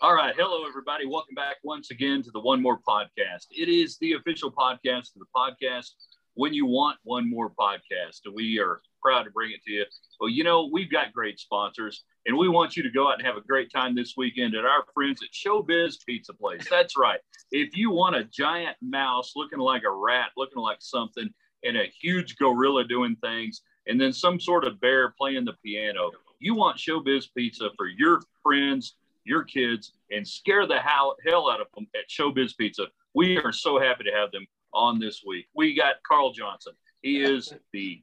All right. Hello, everybody. Welcome back once again to the One More Podcast. It is the official podcast of the podcast when you want one more podcast. And we are proud to bring it to you. Well, you know, we've got great sponsors, and we want you to go out and have a great time this weekend at our friends at Showbiz Pizza Place. That's right. If you want a giant mouse looking like a rat, looking like something, and a huge gorilla doing things, and then some sort of bear playing the piano, you want Showbiz Pizza for your friends, your kids, and scare the hell out of them at Showbiz Pizza. We are so happy to have them on this week. We got Carl Johnson. He is the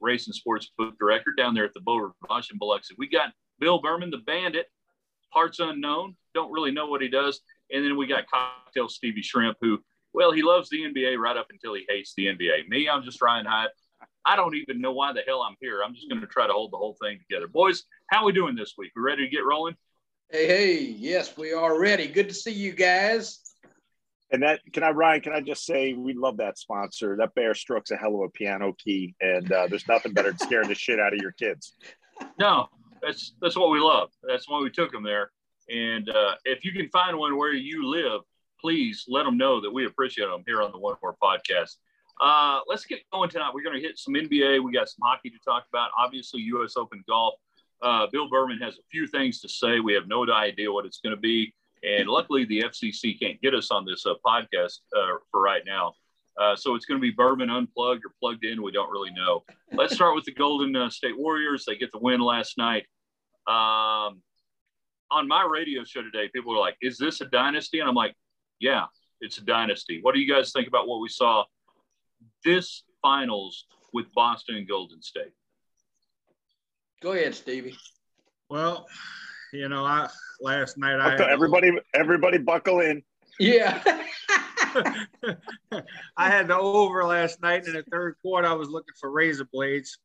race and sports book director down there at the Beau Rivage in Biloxi. We got Bill Berman, the bandit, parts unknown, don't really know what he does. And then we got Cocktail Stevie Shrimp, who, well, he loves the NBA right up until he hates the NBA. Me, I'm just Ryan Hyatt. I don't even know why the hell I'm here. I'm just going to try to hold the whole thing together. Boys, how are we doing this week? We ready to get rolling? Hey, hey, yes, we are ready. Good to see you guys. And that can I, Ryan? Can I just say we love that sponsor. That bear strokes a hell of a piano key, and uh, there's nothing better than scaring the shit out of your kids. No, that's that's what we love. That's why we took them there. And uh, if you can find one where you live, please let them know that we appreciate them here on the One More Podcast. Uh, let's get going tonight. We're going to hit some NBA. We got some hockey to talk about. Obviously, U.S. Open golf. Uh, Bill Berman has a few things to say. We have no idea what it's going to be. And luckily, the FCC can't get us on this uh, podcast uh, for right now. Uh, so it's going to be Berman unplugged or plugged in. We don't really know. Let's start with the Golden uh, State Warriors. They get the win last night. Um, on my radio show today, people were like, "Is this a dynasty?" And I'm like, "Yeah, it's a dynasty." What do you guys think about what we saw this finals with Boston and Golden State? Go ahead, Stevie. Well, you know, I last night I okay, everybody everybody buckle in. Yeah. I had the over last night in the third quarter. I was looking for razor blades.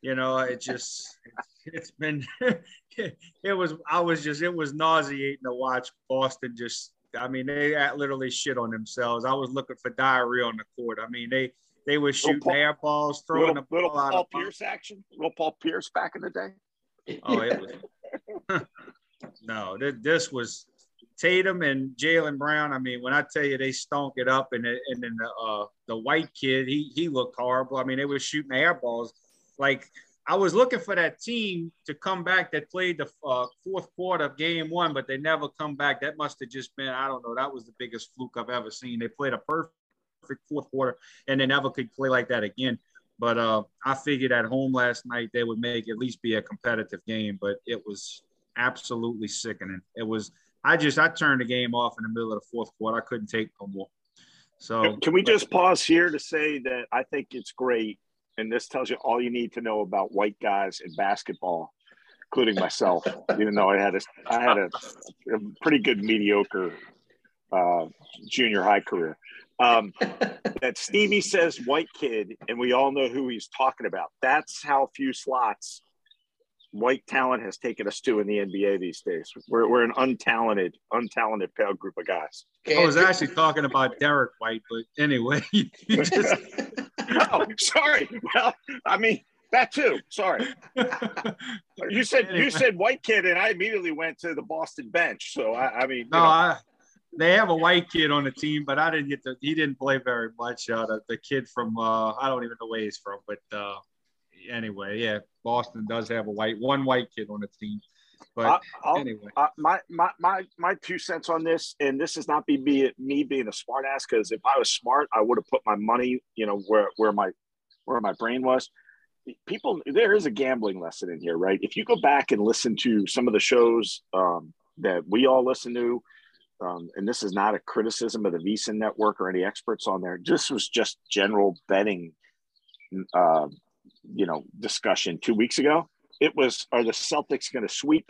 You know, it just it's been it was I was just it was nauseating to watch Boston just I mean they literally shit on themselves. I was looking for diarrhea on the court. I mean they they were shooting Paul, air balls, throwing little, the little ball out Paul of Pierce action. Little Paul Pierce back in the day. Oh, it was no. This was Tatum and Jaylen Brown. I mean, when I tell you they stunk it up, and and then the uh, the white kid, he he looked horrible. I mean, they were shooting air balls. Like I was looking for that team to come back that played the uh, fourth quarter of game one, but they never come back. That must have just been I don't know. That was the biggest fluke I've ever seen. They played a perfect fourth quarter, and they never could play like that again. But uh, I figured at home last night they would make at least be a competitive game, but it was absolutely sickening. It was. I just I turned the game off in the middle of the fourth quarter. I couldn't take no more. So can we just pause here to say that I think it's great, and this tells you all you need to know about white guys in basketball, including myself. even though I had a I had a, a pretty good mediocre uh, junior high career. Um, that Stevie says white kid, and we all know who he's talking about. That's how few slots white talent has taken us to in the NBA these days. We're, we're an untalented, untalented pale group of guys. I was actually talking about Derek White, but anyway, just... oh, sorry. Well, I mean that too. Sorry. you said you said white kid, and I immediately went to the Boston bench. So I, I mean, no, I, they have a white kid on the team, but I didn't get to. He didn't play very much. Uh, the, the kid from uh, I don't even know where he's from, but uh, anyway, yeah, Boston does have a white one white kid on the team. But I'll, anyway, uh, my, my my my two cents on this, and this is not be, be me being a smartass because if I was smart, I would have put my money, you know, where where my where my brain was. People, there is a gambling lesson in here, right? If you go back and listen to some of the shows um, that we all listen to, um, and this is not a criticism of the VSiN network or any experts on there. This was just general betting, uh, you know, discussion two weeks ago. It was: Are the Celtics going to sweep,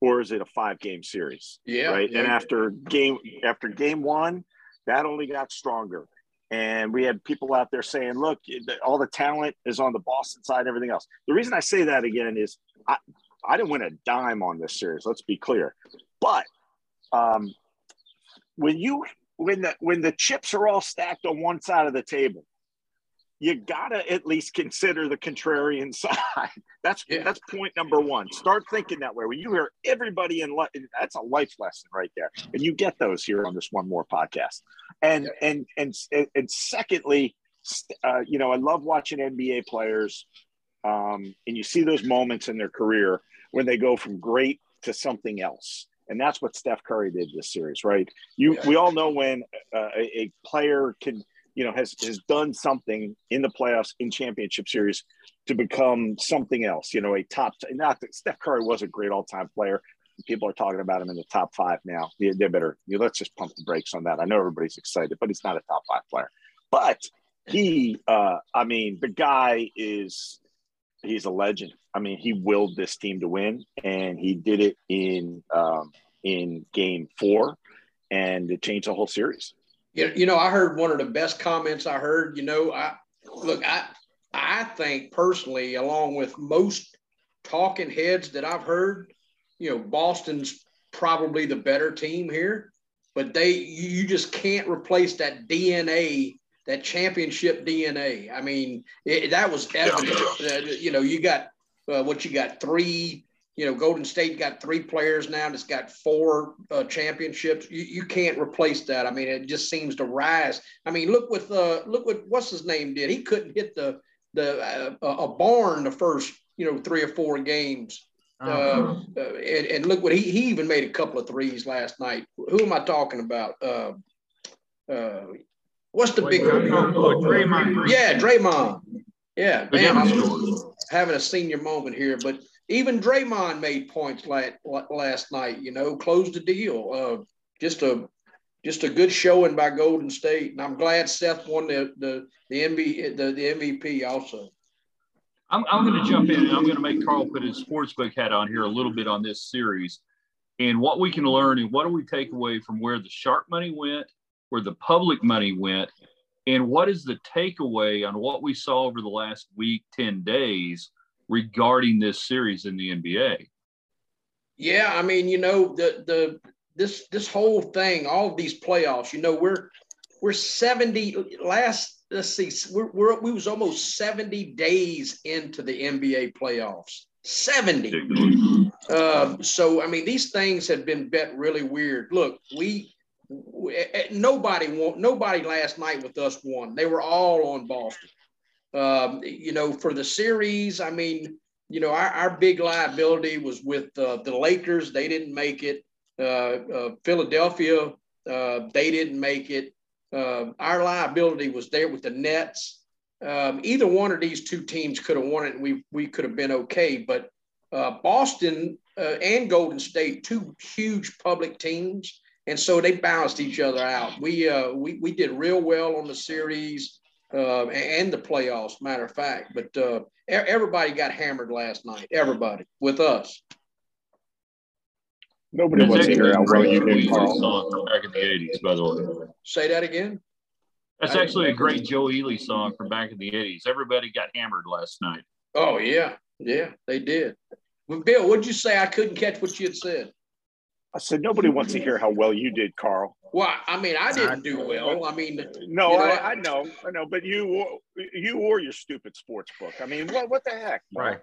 or is it a five-game series? Yeah. Right. Yeah. And after game after game one, that only got stronger. And we had people out there saying, "Look, all the talent is on the Boston side. and Everything else." The reason I say that again is I, I didn't win a dime on this series. Let's be clear, but um, when you when the when the chips are all stacked on one side of the table you gotta at least consider the contrarian side. That's yeah. that's point number one. Start thinking that way. When you hear everybody in life, that's a life lesson right there, and you get those here on this one more podcast. And yeah. and and and secondly, uh, you know, I love watching NBA players, um, and you see those moments in their career when they go from great to something else. And that's what Steph Curry did this series, right? You, yeah. we all know when uh, a, a player can you know has has done something in the playoffs in championship series to become something else you know a top not that steph curry was a great all-time player. People are talking about him in the top five now. They, they better you know, let's just pump the brakes on that. I know everybody's excited but he's not a top five player. But he uh i mean the guy is he's a legend. I mean he willed this team to win and he did it in um in game four and it changed the whole series you, you know, I heard one of the best comments I heard. You know, I look, I I think personally, along with most talking heads that I've heard, you know, Boston's probably the better team here, but they you just can't replace that DNA, that championship DNA. I mean, it, that was evident. Uh, you know, you got uh, what you got three you know, Golden State got three players now that's got four uh, championships. You, you can't replace that. I mean, it just seems to rise. I mean, look with uh, look what what's his name did. He couldn't hit the the uh, a barn the first you know three or four games. Uh, uh-huh. Uh, and, and, look what he he even made a couple of threes last night. Who am I talking about? Uh, uh, what's the big? Draymond. Yeah, Draymond. Yeah, man, I'm having a senior moment here, but even Draymond made points last, last night. You know, closed the deal. Uh, just a just a good showing by Golden State, and I'm glad Steph won the the the, the, the MVP also. I'm, I'm going to jump in and I'm going to make Carl put his sportsbook hat on here a little bit on this series and what we can learn and what do we take away from where the sharp money went, where the public money went, and what is the takeaway on what we saw over the last week, 10 days regarding this series in the NBA? Yeah, I mean, you know, the the this this whole thing, all of these playoffs, you know, we're we're 70 last let's see, we're, we're we was almost 70 days into the NBA playoffs. 70. Um, so I mean, these things have been bet really weird. Look, we, we nobody won, nobody last night with us won. They were all on Boston. Um, you know, for the series, I mean, you know, our, our big liability was with uh, the Lakers. They didn't make it. Uh, uh, Philadelphia, uh, they didn't make it. Um, our liability was there with the Nets. Um, either one of these two teams could have won it, and we we could have been okay. But uh, Boston uh, and Golden State, two huge public teams, and so they balanced each other out. We we we did real well on the series uh, and the playoffs, matter of fact. But uh, everybody got hammered last night. Everybody with us. Nobody wants to hear how well you did, Song from back in the '80s, by the way. Say that again. That's actually a great Joe Ely song from back in the '80s. Everybody got hammered last night. Oh yeah, yeah, they did. Bill, what'd you say? I couldn't catch what you had said. I said nobody wants to hear how well you did, Carl. Well, I mean, I didn't do well. I mean, no, you know, I, I, know, I know, but you, you or your stupid sports book. I mean, what, what the heck? Right.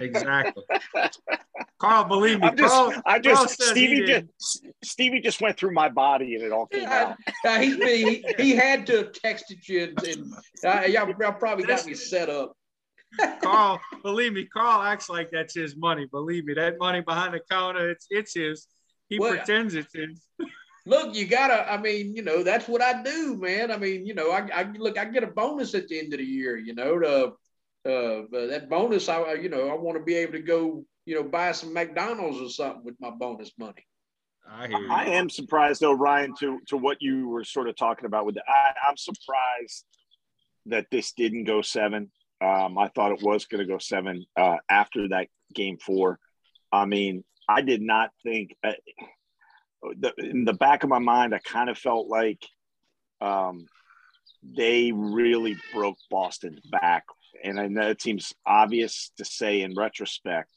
Exactly. Carl, believe me, I'm just, Carl, I just, Stevie just, Stevie just went through my body and it all came yeah, out. he, he, he had to have texted you and, and uh, y'all, y'all probably got me set up. Carl, believe me, Carl acts like that's his money. Believe me, that money behind the counter, it's it's his. He well, pretends it's his. Look, you gotta. I mean, you know, that's what I do, man. I mean, you know, I, I look, I get a bonus at the end of the year. You know, to, uh, that bonus, I, you know, I want to be able to go, you know, buy some McDonald's or something with my bonus money. I, I am surprised though, Ryan, to to what you were sort of talking about with the. I, I'm surprised that this didn't go seven. Um, I thought it was going to go seven uh, after that game four. I mean, I did not think uh, the, in the back of my mind, I kind of felt like um, they really broke Boston's back. And I know it seems obvious to say in retrospect,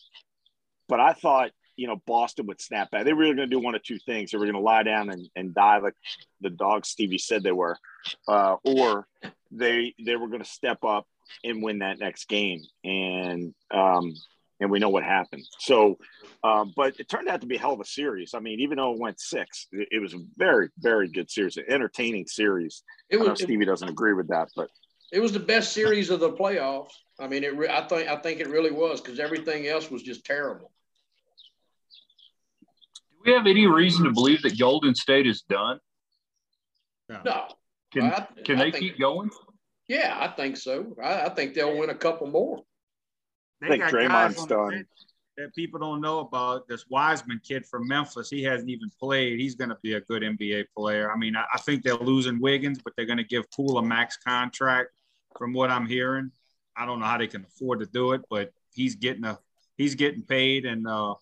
but I thought, you know, Boston would snap back. They were really going to do one of two things. They were going to lie down and, and die like the dogs Stevie said they were, uh, or they they were going to step up and win that next game, and um, and we know what happened. So, um, but it turned out to be a hell of a series. I mean, even though it went six, it, it was a very very good series, an entertaining series. It was, Stevie doesn't agree with that, but it was the best series of the playoffs. I mean, it. I think I think it really was because everything else was just terrible. Do we have any reason to believe that Golden State is done? No. no. Can I, can I they think, keep going? Yeah, I think so. I, I, think they'll win a couple more. They I think Draymond's done. That people don't know about this Wiseman kid from Memphis. He hasn't even played. He's going to be a good NBA player. I mean, I, I think they're losing Wiggins, but they're going to give Poole a max contract. From what I'm hearing, I don't know how they can afford to do it, but he's getting a he's getting paid, and uh,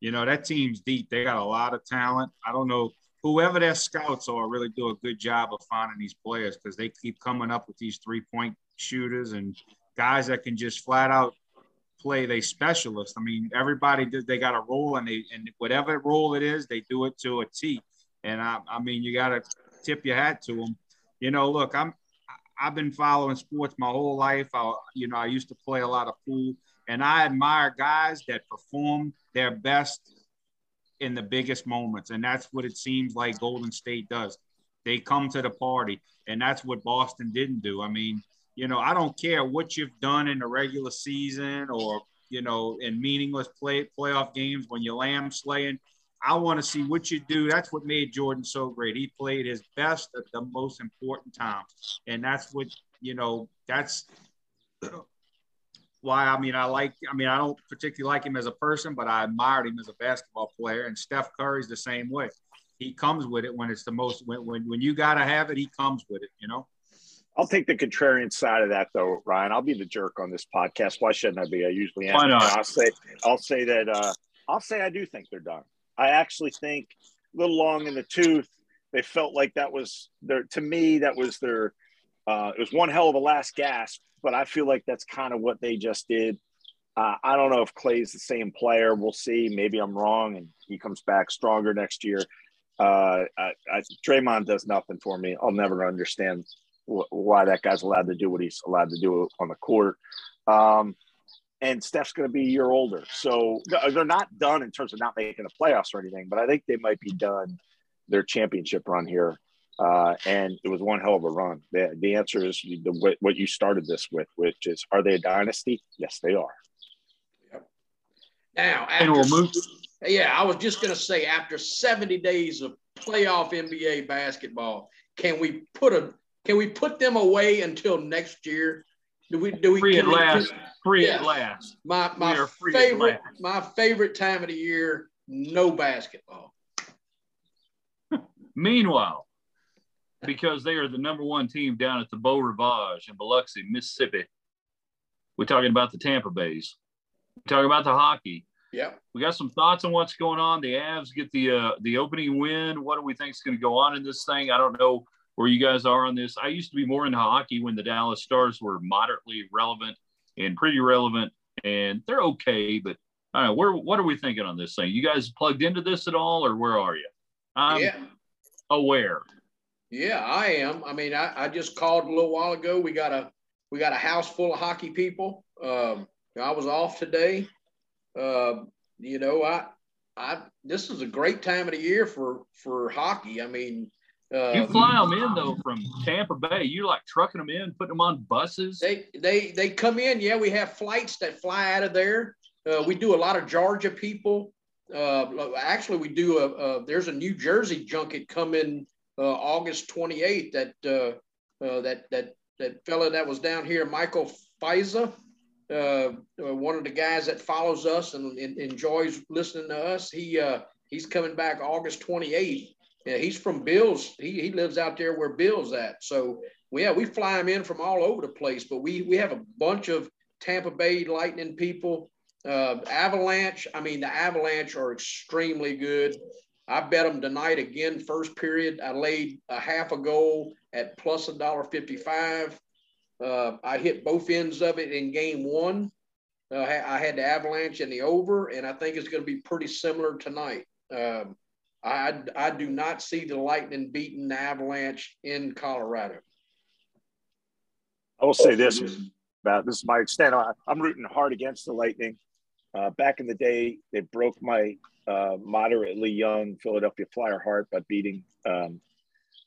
you know that team's deep. They got a lot of talent. I don't know whoever their scouts are really do a good job of finding these players because they keep coming up with these three point shooters and guys that can just flat out play they specialist. I mean, everybody did they got a role and they and whatever role it is, they do it to a T. And I, I mean, you got to tip your hat to them. You know, look, I'm I've been following sports my whole life. I, you know, I used to play a lot of pool, and I admire guys that perform their best in the biggest moments. And that's what it seems like Golden State does. They come to the party. And that's what Boston didn't do. I mean, you know, I don't care what you've done in the regular season or, you know, in meaningless play playoff games when you're lamb slaying. I want to see what you do. That's what made Jordan so great. He played his best at the most important times. And that's what, you know, that's why I mean I like I mean I don't particularly like him as a person, but I admired him as a basketball player. And Steph Curry's the same way. He comes with it when it's the most when when, when you gotta have it, he comes with it, you know. I'll take the contrarian side of that though, Ryan. I'll be the jerk on this podcast. Why shouldn't I be? I usually am. Why not? I'll say I'll say that uh, I'll say I do think they're done. I actually think a little long in the tooth. They felt like that was their to me, that was their uh, it was one hell of a last gasp but I feel like that's kind of what they just did. Uh, I don't know if Klay's the same player. We'll see. Maybe I'm wrong, and he comes back stronger next year. Uh, I, I, Draymond does nothing for me. I'll never understand why that guy's allowed to do what he's allowed to do on the court. Um, and Steph's going to be a year older, so they're not done in terms of not making the playoffs or anything. But I think they might be done their championship run here uh, and it was one hell of a run. The, the answer is the, what you started this with, which is, are they a dynasty? Yes, they are. Yep. Now, after, we'll move. yeah, I was just going to say, after 70 days of playoff NBA basketball, can we put a can we put them away until next year? Do we do we free at last? free at last. My my favorite my favorite time of the year. No basketball. Meanwhile, because they are the number one team down at the Beau Rivage in Biloxi, Mississippi. We're talking about the Tampa Bays. We're talking about the hockey. Yeah. We got some thoughts on what's going on. The Avs get the uh, the opening win. What do we think is going to go on in this thing? I don't know where you guys are on this. I used to be more into hockey when the Dallas Stars were moderately relevant and pretty relevant, and they're okay. But I don't know, where what are we thinking on this thing? You guys plugged into this at all, or where are you? I'm yeah. aware. Yeah, I am. I mean, I, I just called a little while ago. We got a we got a house full of hockey people. Um, I was off today. Uh, you know, I I this is a great time of the year for for hockey. I mean, uh, you fly them in though from Tampa Bay. You like trucking them in, putting them on buses. They they they come in. Yeah, we have flights that fly out of there. Uh, we do a lot of Georgia people. Uh, actually, we do a, a, there's a New Jersey junket coming uh, August 28th that uh, uh, that that that fella that was down here, Michael Faiza, one of the guys that follows us and, and enjoys listening to us. He he's coming back August 28th. Yeah, he's from Bills. He, he lives out there where Bill's at. So yeah, we fly him in from all over the place. But we we have a bunch of Tampa Bay Lightning people. Uh, Avalanche. I mean, the Avalanche are extremely good. I bet them tonight again, first period. I laid a half a goal at plus a dollar 55. Uh, I hit both ends of it in game one. Uh, I had the Avalanche and the over, and I think it's going to be pretty similar tonight. Um, I, I do not see the Lightning beating the Avalanche in Colorado. I will say this about this is my extent. I'm rooting hard against the Lightning. Uh, back in the day, they broke my uh, moderately young Philadelphia Flyer heart by beating um,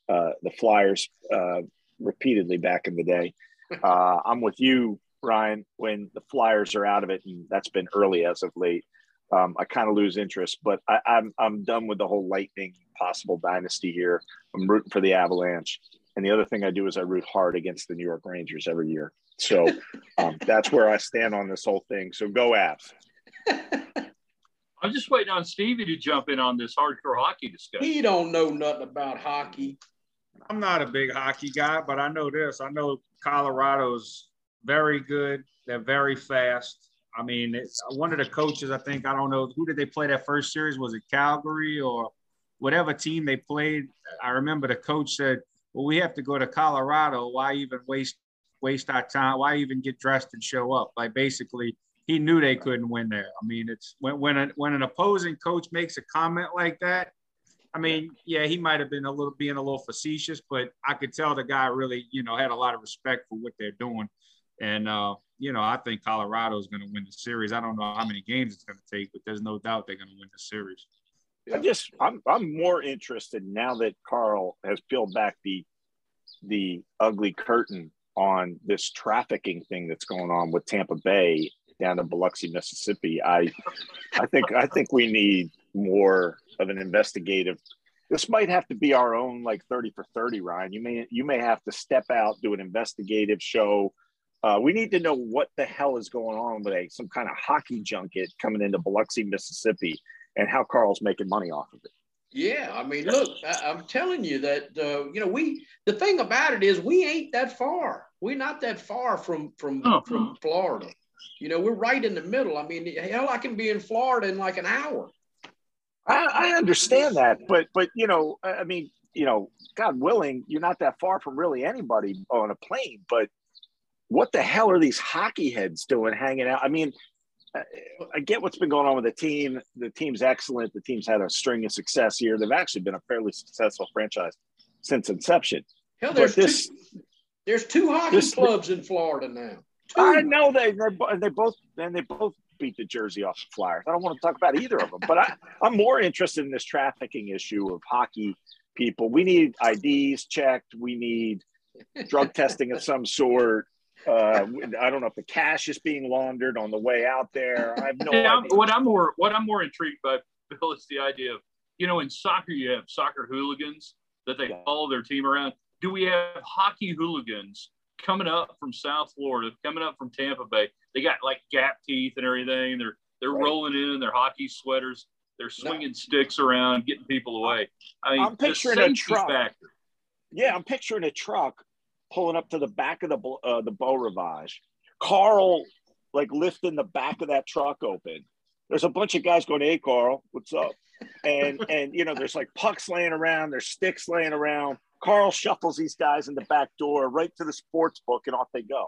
uh, the Flyers uh, repeatedly back in the day. Uh, I'm with you, Ryan. When the Flyers are out of it, and that's been early as of late, um, I kind of lose interest. But I, I'm I'm done with the whole Lightning possible dynasty here. I'm rooting for the Avalanche. And the other thing I do is I root hard against the New York Rangers every year. So um, that's where I stand on this whole thing. So go Avs. I'm just waiting on Stevie to jump in on this hardcore hockey discussion. He don't know nothing about hockey. I'm not a big hockey guy, but I know this. I know Colorado's very good. They're very fast. I mean, one of the coaches, I think, I don't know, who did they play that first series? Was it Calgary or whatever team they played? I remember the coach said, well, we have to go to Colorado. Why even waste waste our time? Why even get dressed and show up? Like basically, he knew they couldn't win there. I mean, it's when when, a, when an opposing coach makes a comment like that. I mean, yeah, he might have been a little being a little facetious, but I could tell the guy really, you know, had a lot of respect for what they're doing. And uh, you know, I think Colorado is going to win the series. I don't know how many games it's going to take, but there's no doubt they're going to win the series. I just, I'm, I'm more interested now that Carl has peeled back the, the ugly curtain on this trafficking thing that's going on with Tampa Bay down in Biloxi, Mississippi. I, I think I think we need more of an investigative. This might have to be our own like thirty for thirty, Ryan. You may you may have to step out, do an investigative show. Uh, we need to know what the hell is going on with a some kind of hockey junket coming into Biloxi, Mississippi, and how Carl's making money off of it. Yeah, I mean, look, I, am telling you that uh, you know we. The thing about it is, we ain't that far. We're not that far from from oh. from Florida. You know, we're right in the middle. I mean, hell, I can be in Florida in like an hour. I, I understand that, but but you know, I mean, you know, God willing, you're not that far from really anybody on a plane. But what the hell are these hockey heads doing hanging out? I mean, uh, I get what's been going on with the team. The team's excellent. The team's had a string of success here. They've actually been a fairly successful franchise since inception. Hell, there's this, two, there's two hockey this, clubs in Florida now. I know they they both and they both beat the jersey off the Flyers. I don't want to talk about either of them, but I, I'm more interested in this trafficking issue of hockey people. We need IDs checked. We need drug testing of some sort. Uh, I don't know if the cash is being laundered on the way out there. I have no yeah, idea. What I'm more what I'm more intrigued by, Bill, is the idea of you know in soccer you have soccer hooligans that they follow their team around. Do we have hockey hooligans coming up from South Florida, coming up from Tampa Bay. They got like gap teeth and everything. They're they're right. rolling in their hockey sweaters. They're swinging no. sticks around, getting people away. I mean, I'm picturing a truck. Factor. Yeah, I'm picturing a truck pulling up to the back of the uh, the Beau Rivage. Carl like lifting the back of that truck open. There's a bunch of guys going, "Hey, Carl, what's up?" And and you know, there's like pucks laying around, there's sticks laying around. Carl shuffles these guys in the back door right to the sports book, and off they go.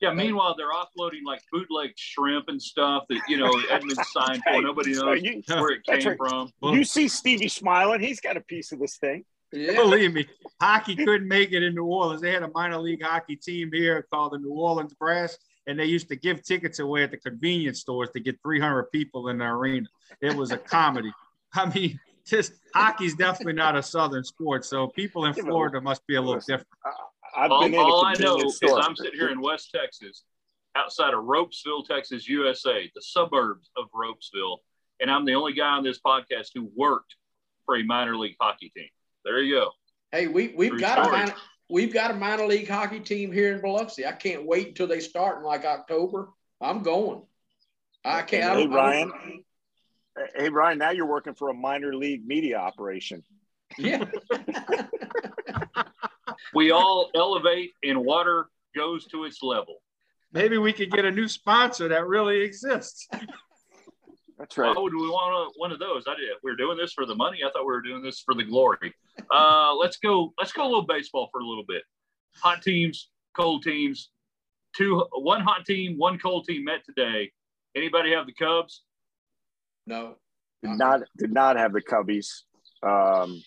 Yeah. Meanwhile, they're offloading like bootleg shrimp and stuff that you know Edmund signed for. Nobody knows you, where it came right. from. You see Stevie smiling; he's got a piece of this thing. Yeah. Believe me, hockey couldn't make it in New Orleans. They had a minor league hockey team here called the New Orleans Brass, and they used to give tickets away at the convenience stores to get 300 people in the arena. It was a comedy. I mean, just hockey's definitely not a southern sport, so people in Florida must be a little different. I've all, all I know is I'm sitting here in West Texas, outside of Ropesville, Texas, USA, the suburbs of Ropesville, and I'm the only guy on this podcast who worked for a minor league hockey team. There you go. Hey, we we've True got story. a minor, we've got a minor league hockey team here in Biloxi. I can't wait until they start in like October. I'm going. I can't. Hey, Ryan. Hey, Ryan, now you're working for a minor league media operation. Yeah. we all elevate and water goes to its level. Maybe we could get a new sponsor that really exists. That's right. Why would we want one of those? I did. We are doing this for the money. I thought we were doing this for the glory. Uh, let's go. Let's go a little baseball for a little bit. Hot teams, cold teams. Two, one hot team, one cold team met today. Anybody have the Cubs? No. Did not did not have the Cubbies. Um,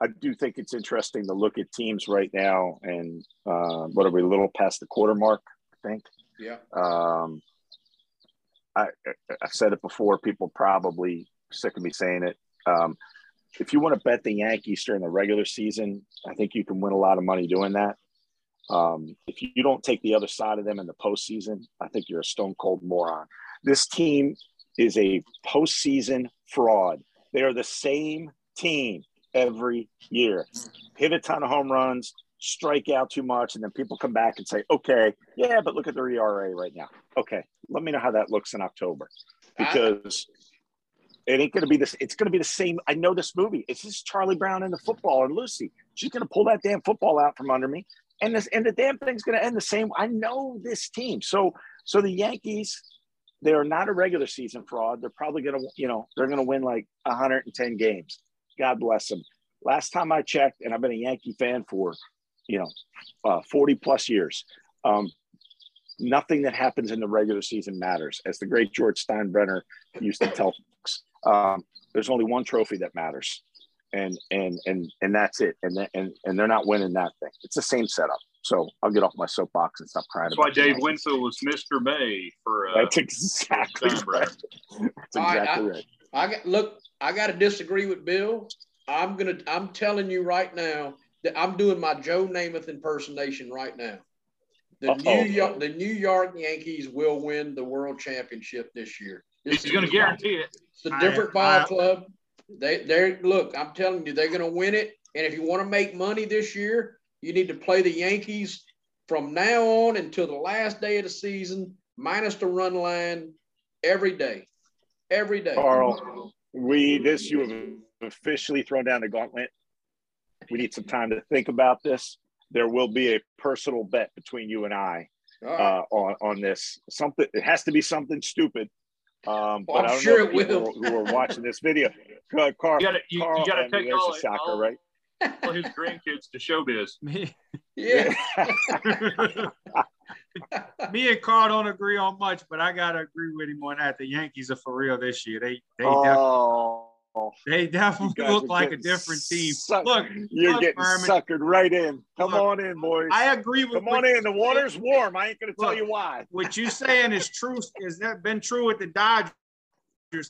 I do think it's interesting to look at teams right now, and uh, what are we a little past the quarter mark? I think. Yeah. Um, I I said it before. People probably sick of me saying it. Um, if you want to bet the Yankees during the regular season, I think you can win a lot of money doing that. Um, if you don't take the other side of them in the postseason, I think you're a stone cold moron. This team is a postseason fraud. They are the same team every year. Hit a ton of home runs, strike out too much, and then people come back and say, okay, yeah, but look at their ERA right now. Okay, let me know how that looks in October because it ain't to be this. It's to be the same. I know this movie. It's just Charlie Brown and the football and Lucy. She's to pull that damn football out from under me, and this and the damn thing's to end the same. I know this team. So so the Yankees, they are not a regular season fraud. They're probably to you know they're to win like 110 games. God bless them. Last time I checked, and I've been a Yankee fan for you know uh, 40 plus years. Um, nothing that happens in the regular season matters. As the great George Steinbrenner used to tell folks, um, there's only one trophy that matters, and and and and that's it. And and and they're not winning that thing. It's the same setup. So I'll get off my soapbox and stop crying. That's why Dave Winfield was Mr. May for. Uh, that's exactly right. That's exactly right. I, I got look. I got to disagree with Bill. I'm gonna. I'm telling you right now that I'm doing my Joe Namath impersonation right now. The Uh-oh. New York, the New York Yankees will win the World Championship this year. This He's going to guarantee it. It's a different I, ball I, club. They, they look. I'm telling you, they're going to win it. And if you want to make money this year, you need to play the Yankees from now on until the last day of the season, minus the run line, every day, every day. Carl, we this you have officially thrown down the gauntlet. We need some time to think about this there will be a personal bet between you and I uh, on on this. Something it has to be something stupid. Um, but I'm I don't sure know it will. Who are watching this video? Uh, Carl, you gotta, you, you gotta take all, soccer, all, right? all his grandkids to showbiz. Me, yeah. Me and Carl don't agree on much, but I gotta agree with him on that. The Yankees are for real this year. They they oh. Oh, they definitely look like a different team. Suck- look, you're look, getting Berman. suckered right in. Come look, on in, boys. I agree with. You. Come on in. The water's warm. I ain't going to tell you why. What you saying is true. Is that been true with the Dodgers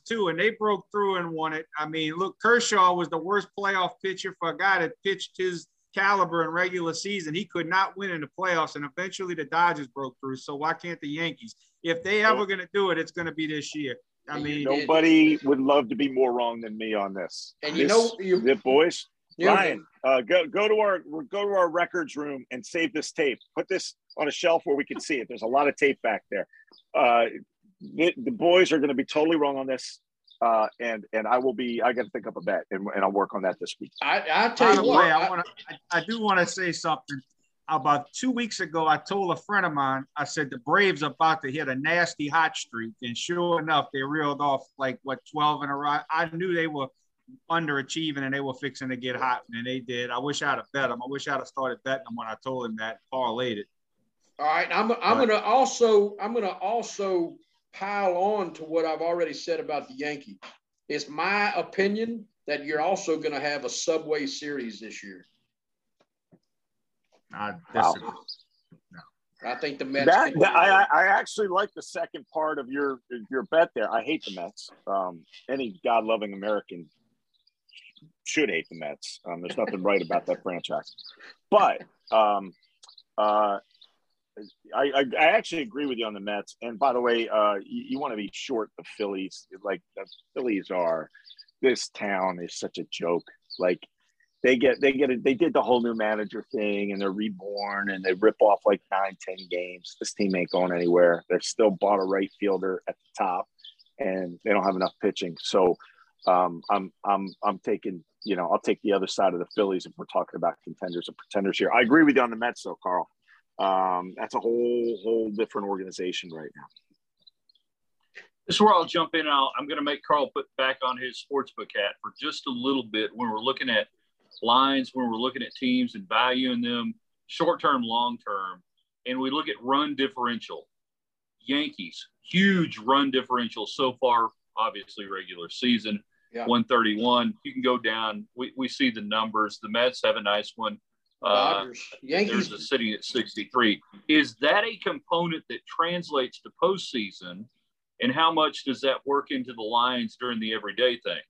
too? And they broke through and won it. I mean, look, Kershaw was the worst playoff pitcher for a guy that pitched his caliber in regular season. He could not win in the playoffs, and eventually the Dodgers broke through. So why can't the Yankees? If they ever going to do it, it's going to be this year. I mean, nobody would love to be more wrong than me on this. And you know, you, the boys, yeah. Ryan, uh, go go to our go to our records room and save this tape. Put this on a shelf where we can see it. There's a lot of tape back there. Uh, the, the boys are going to be totally wrong on this. Uh, and and I will be. I got to think up a bet, and, and I'll work on that this week. I I tell you what, way, I, want to. I, I, do want to say something about two weeks ago, I told a friend of mine, I said the Braves are about to hit a nasty hot streak. And sure enough, they reeled off like what 12 in a row. I knew they were underachieving and they were fixing to get hot, and they did. I wish I'd have bet them. I wish I'd have started betting them when I told him that, parlayed it. All right. I'm, I'm going to also, I'm going to also pile on to what I've already said about the Yankees. It's my opinion that you're also going to have a Subway Series this year. I disagree. Wow. No. I think the Mets. That, that I, I actually like the second part of your your bet there. I hate the Mets. Um, any God loving American should hate the Mets. Um, there's nothing right about that franchise, but um, uh, I, I, I actually agree with you on the Mets. And by the way, uh, you, you want to be short the Phillies. Like the Phillies are. This town is such a joke. Like they get they get a, they did the whole new manager thing and they're reborn and they rip off like nine ten games. This team ain't going anywhere. They're still bought a right fielder at the top and they don't have enough pitching. So um, i'm i'm i'm taking you know i'll take the other side of the phillies if we're talking about contenders and pretenders here. I agree with you on the mets though carl. Um, that's a whole whole different organization right now. This is where I'll jump in. i am going to make Carl put back on his sportsbook hat for just a little bit when we're looking at lines when we're looking at teams and valuing them short term, long term. And we look at run differential. Yankees, huge run differential so far, obviously, regular season. yeah. 131. You can go down. We, we see the numbers. The Mets have a nice one. Uh, Yankees. There's a city at 63. Is that a component that translates to postseason? And how much does that work into the lines during the everyday thing?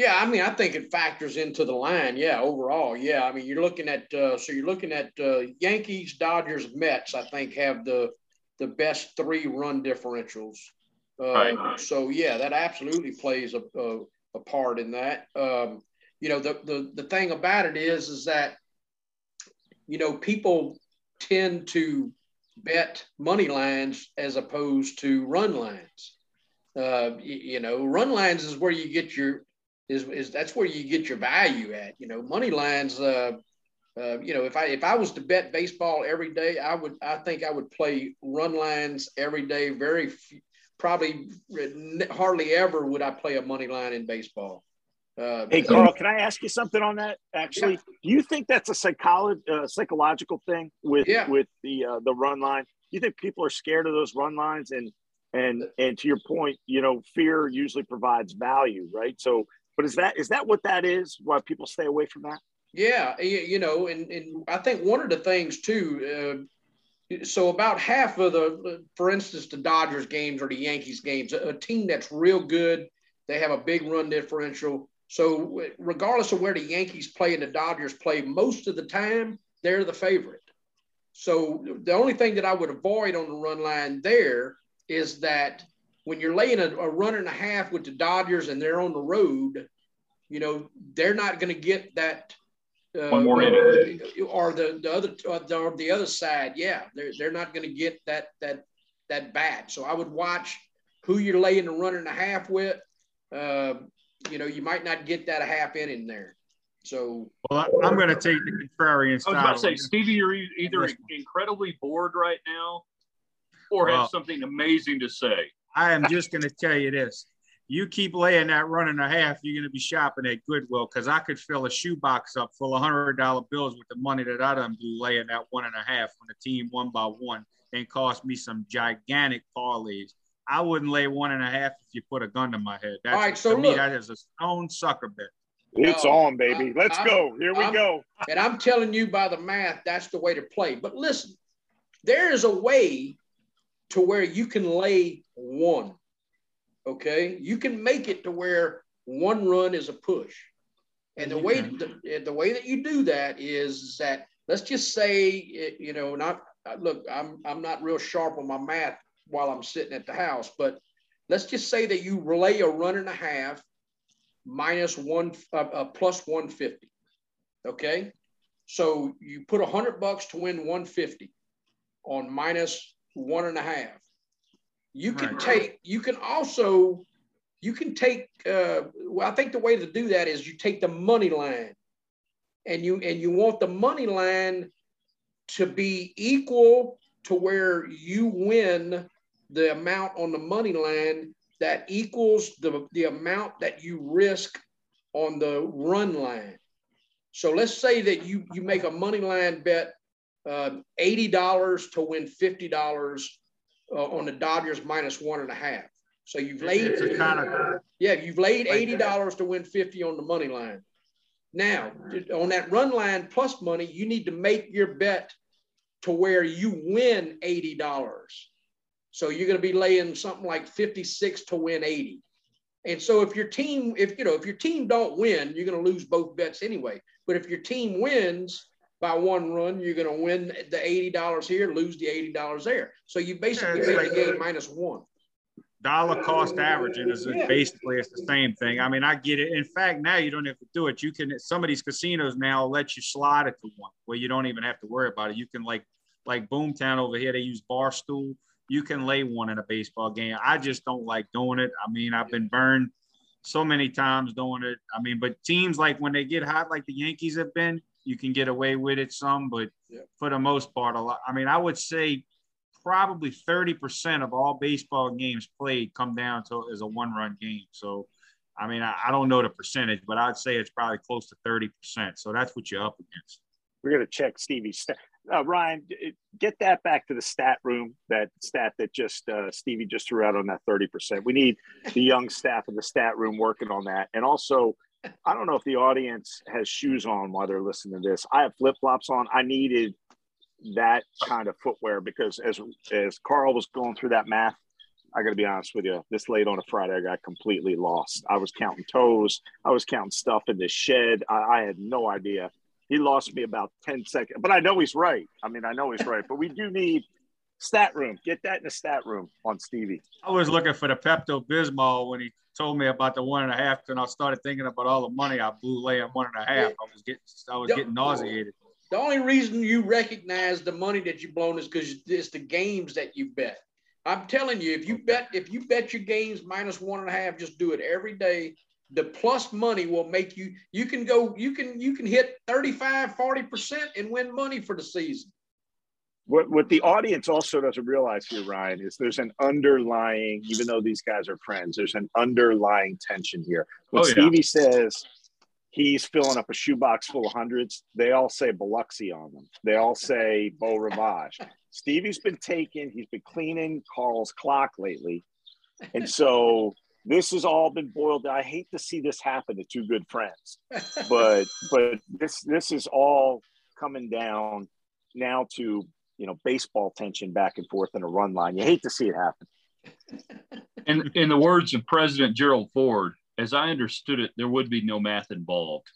Yeah, I mean, I think it factors into the line. Yeah, overall, yeah. I mean, you're looking at uh, so you're looking at uh, Yankees, Dodgers, Mets. I think have the the best three run differentials. Uh, right. So yeah, that absolutely plays a, a, a part in that. Um, you know, the, the the thing about it is, is that you know people tend to bet money lines as opposed to run lines. Uh, you, you know, run lines is where you get your is, is that's where you get your value at. You know, money lines. Uh, uh, you know, if I if I was to bet baseball every day, I would I think I would play run lines every day. Very few, probably hardly ever would I play a money line in baseball. Uh, hey Carl, can I ask you something on that? Actually, yeah. do you think that's a psycholo- uh, psychological thing with yeah. with the uh, the run line? Do you think people are scared of those run lines and and and to your point, you know, fear usually provides value, right? So but is that is that what that is? Why people stay away from that? Yeah, you know, and, and I think one of the things too. Uh, so about half of the, for instance, the Dodgers games or the Yankees games, a team that's real good, they have a big run differential. So regardless of where the Yankees play and the Dodgers play, most of the time they're the favorite. So the only thing that I would avoid on the run line there is that when you're laying a, a run and a half with the Dodgers and they're on the road, you know, they're not going to get that. Uh, One more inning. Or the, the other or the other side, yeah, they're, they're not going to get that that that bat. So I would watch who you're laying a run and a half with. Uh, you know, you might not get that a half inning there. So, well, I'm going to take the contrarian style. I was about to say, Stevie, you're either incredibly bored right now, or well, have something amazing to say. I am just going to tell you this. You keep laying that run and a half, you're going to be shopping at Goodwill because I could fill a shoebox up full of hundred dollar bills with the money that I done do laying that one and a half on the team one by one and cost me some gigantic parlays. I wouldn't lay one and a half if you put a gun to my head. That's All right, so to look, me that is a stone sucker bet. It's no, on, baby. Let's I'm, go. Here we I'm, go. And I'm telling you by the math, that's the way to play. But listen, there is a way to where you can lay one. Okay, you can make it to where one run is a push, and the way the, the way that you do that is that let's just say it, you know not look I'm I'm not real sharp on my math while I'm sitting at the house, but let's just say that you relay a run and a half minus one uh, uh, plus 150. Okay, so you put a hundred bucks to win 150 on minus one and a half. You can right. take, you can also, you can take, uh, well, I think the way to do that is you take the money line and you, and you want the money line to be equal to where you win the amount on the money line that equals the, the amount that you risk on the run line. So let's say that you, you make a money line bet uh, $80 to win $50 uh, on the Dodgers minus one and a half. So you've laid kind of, yeah, you've laid eighty dollars to win fifty on the money line. Now on that run line plus money, you need to make your bet to where you win eighty dollars. So you're going to be laying something like fifty six to win eighty. And so if your team, if you know, if your team don't win, you're going to lose both bets anyway. But if your team wins, by one run, you're going to win the $80 here, lose the $80 there. So you basically yeah, make the game minus one. Dollar cost averaging is yeah. basically it's the same thing. I mean, I get it. In fact, now you don't have to do it. You can some of these casinos now let you slide it to one where you don't even have to worry about it. You can like like Boomtown over here, they use Barstool. You can lay one in a baseball game. I just don't like doing it. I mean, I've been burned so many times doing it. I mean, but teams like when they get hot, like the Yankees have been, you can get away with it some, but yeah. for the most part, a lot. I mean, I would say probably 30% of all baseball games played come down to as a one run game. So, I mean, I, I, don't know the percentage, but I'd say it's probably close to 30%. So that's what you're up against. We're going to check Stevie's. uh, Ryan, get that back to the stat room. That stat that just uh, Stevie just threw out on that thirty percent. We need the young staff in the stat room working on that. And also, I don't know if the audience has shoes on while they're listening to this. I have flip flops on. I needed that kind of footwear because as as Carl was going through that math, I got to be honest with you. This late on a Friday, I got completely lost. I was counting toes. I was counting stuff in the shed. I, I had no idea he lost me about 10 seconds. But I know he's right. I mean, I know he's right. But we do need stat room. Get that in the stat room on Stevie. I was looking for the Pepto Bismol when he told me about the one and a half, and I started thinking about all the money I blew laying one and a half. I was getting I was getting nauseated. The only reason you recognize the money that you've blown is because it's the games that you bet. I'm telling you, if you bet if you bet your games minus one and a half, just do it every day the plus money will make you you can go you can you can hit 35 40% and win money for the season what, what the audience also doesn't realize here ryan is there's an underlying even though these guys are friends there's an underlying tension here. When oh, yeah. stevie says he's filling up a shoebox full of hundreds they all say biloxi on them. They all say beau rivage. Stevie's been taking he's been cleaning carl's clock lately. And so this has all been boiled i hate to see this happen to two good friends but but this this is all coming down now to you know baseball tension back and forth in a run line you hate to see it happen in in the words of president gerald ford as i understood it there would be no math involved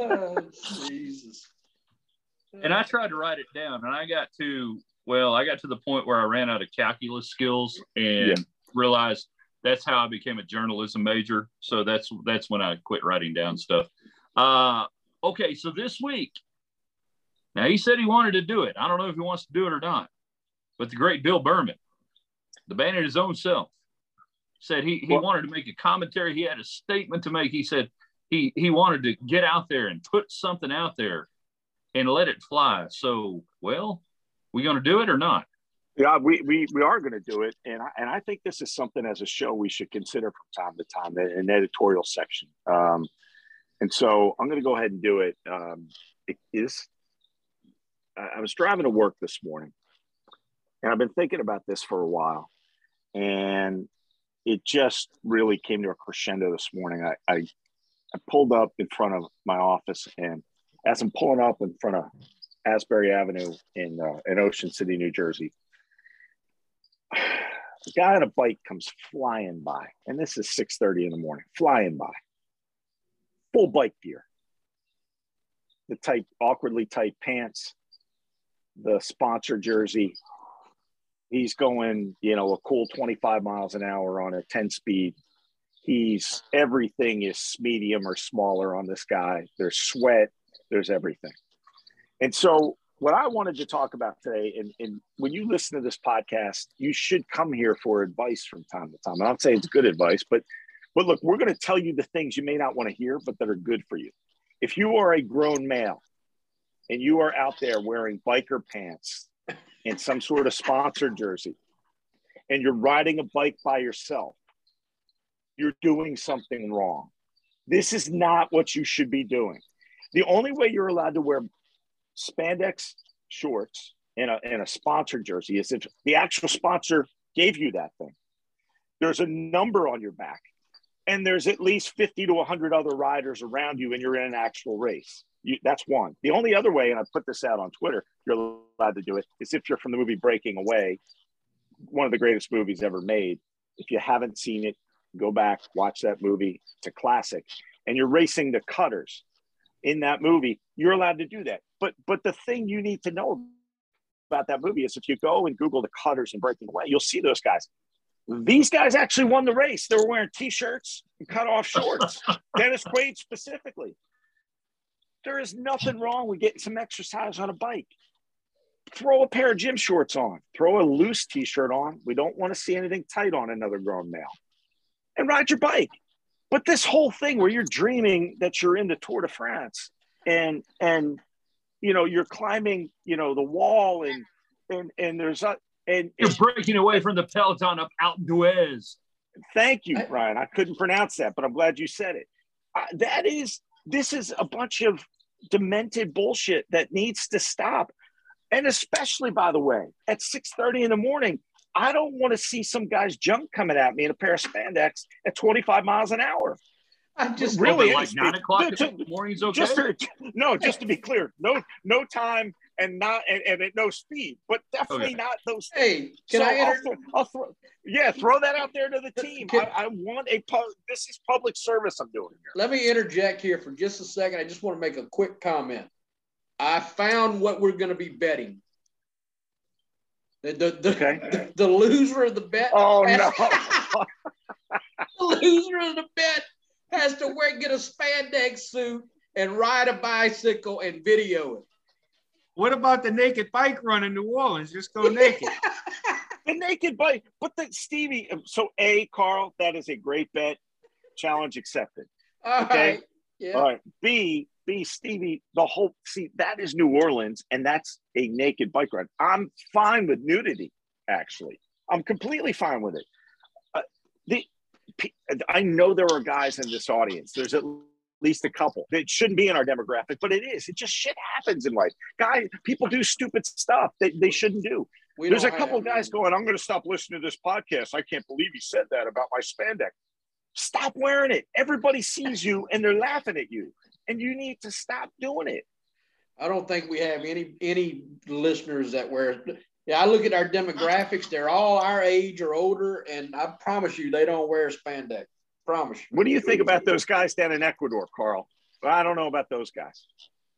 oh, jesus and i tried to write it down and i got to well, I got to the point where I ran out of calculus skills and yeah. realized that's how I became a journalism major. So that's that's when I quit writing down stuff. Uh, okay, so this week, now he said he wanted to do it. I don't know if he wants to do it or not, but the great Bill Berman, the man in his own self, said he he wanted to make a commentary. He had a statement to make. He said he he wanted to get out there and put something out there and let it fly. So, well, we going to do it or not? Yeah, we, we, we are going to do it. And I, and I think this is something as a show we should consider from time to time, an editorial section. Um, and so I'm going to go ahead and do it. Um, it is, I was driving to work this morning and I've been thinking about this for a while. And it just really came to a crescendo this morning. I, I, I pulled up in front of my office and as I'm pulling up in front of Asbury Avenue in uh, in Ocean City, New Jersey. A guy on a bike comes flying by, and this is 6:30 in the morning, flying by. Full bike gear. The tight, awkwardly tight pants, the sponsor jersey. He's going, you know, a cool 25 miles an hour on a 10 speed. He's everything is medium or smaller on this guy. There's sweat, there's everything. And so, what I wanted to talk about today, and, and when you listen to this podcast, you should come here for advice from time to time. And I'll say it's good advice, but but look, we're going to tell you the things you may not want to hear, but that are good for you. If you are a grown male and you are out there wearing biker pants and some sort of sponsored jersey, and you're riding a bike by yourself, you're doing something wrong. This is not what you should be doing. The only way you're allowed to wear spandex shorts and a, and a sponsored jersey is if the actual sponsor gave you that thing. There's a number on your back, and there's at least 50 to 100 other riders around you, and you're in an actual race. You, that's one. The only other way, and I put this out on Twitter, you're allowed to do it, is if you're from the movie Breaking Away, one of the greatest movies ever made. If you haven't seen it, go back, watch that movie. It's a classic. And you're racing the cutters in that movie, you're allowed to do that. But but the thing you need to know about that movie is if you go and Google the cutters and breaking away, you'll see those guys. These guys actually won the race. They were wearing t-shirts and cut off shorts. Dennis Quaid specifically. There is nothing wrong with getting some exercise on a bike. Throw a pair of gym shorts on. Throw a loose t-shirt on. We don't want to see anything tight on another grown male. And ride your bike. But this whole thing where you're dreaming that you're in the Tour de France and and you know you're climbing you know the wall and and and there's a and you're breaking away from the peloton of Alpe d'Huez. Thank you, Ryan. I couldn't pronounce that, but I'm glad you said it. Uh, that is this is a bunch of demented bullshit that needs to stop. And especially, by the way, at 6:30 in the morning, I don't want to see some guy's junk coming at me in a pair of spandex at 25 miles an hour. I'm just Really, like nine o'clock to- the morning's okay. Just to, no, just to be clear, no, no time and not and, and at no speed, but definitely Okay. not those. hey, can So I I'll throw, I'll throw, yeah, throw that out there to the team. Can- I, I want a pu- this is public service I'm doing here. Let me interject here for just a second. I just want to make a quick comment. I found what we're going to be betting. The, the, the, Okay. the, the loser of the bet. Oh has- no! the loser of the bet has to wear get a spandex suit and ride a bicycle and video it. What about the naked bike run in New Orleans? Just go naked. the naked bike, but the Stevie. So a Carl, that is a great bet. Challenge accepted. All Okay. right. Yeah. All right. B, B, Stevie, the whole see that is New Orleans, and that's a naked bike run. I'm fine with nudity, actually. I'm completely fine with it. Uh, the, P- I know there are guys in this audience. There's at least a couple. It shouldn't be in our demographic, but it is. It just shit happens in life. Guys, people do stupid stuff that they shouldn't do. We There's a couple guys going, I'm going to stop listening to this podcast. I can't believe he said that about my spandex. Stop wearing it. Everybody sees you and they're laughing at you. And you need to stop doing it. I don't think we have any any listeners that wear. Yeah, I look at our demographics; they're all our age or older, and I promise you, they don't wear spandex. Promise you. What do you think about those guys down in Ecuador, Carl? I don't know about those guys.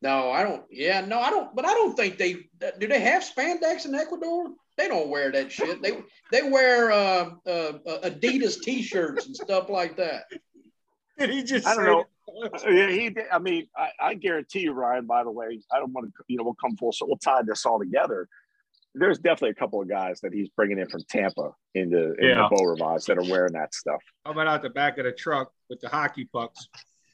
No, I don't. Yeah, no, I don't. But I don't think they do. They have spandex in Ecuador. They don't wear that shit. They they wear uh, uh, Adidas t-shirts and stuff like that. Did he just I don't know. that? Yeah, he did. I mean, I, I guarantee you, Ryan, by the way, I don't want to, you know, we'll come full, so we'll tie this all together. There's definitely a couple of guys that he's bringing in from Tampa into, into Yeah. Beau Rivage that are wearing that stuff. How about out the back of the truck with the hockey pucks?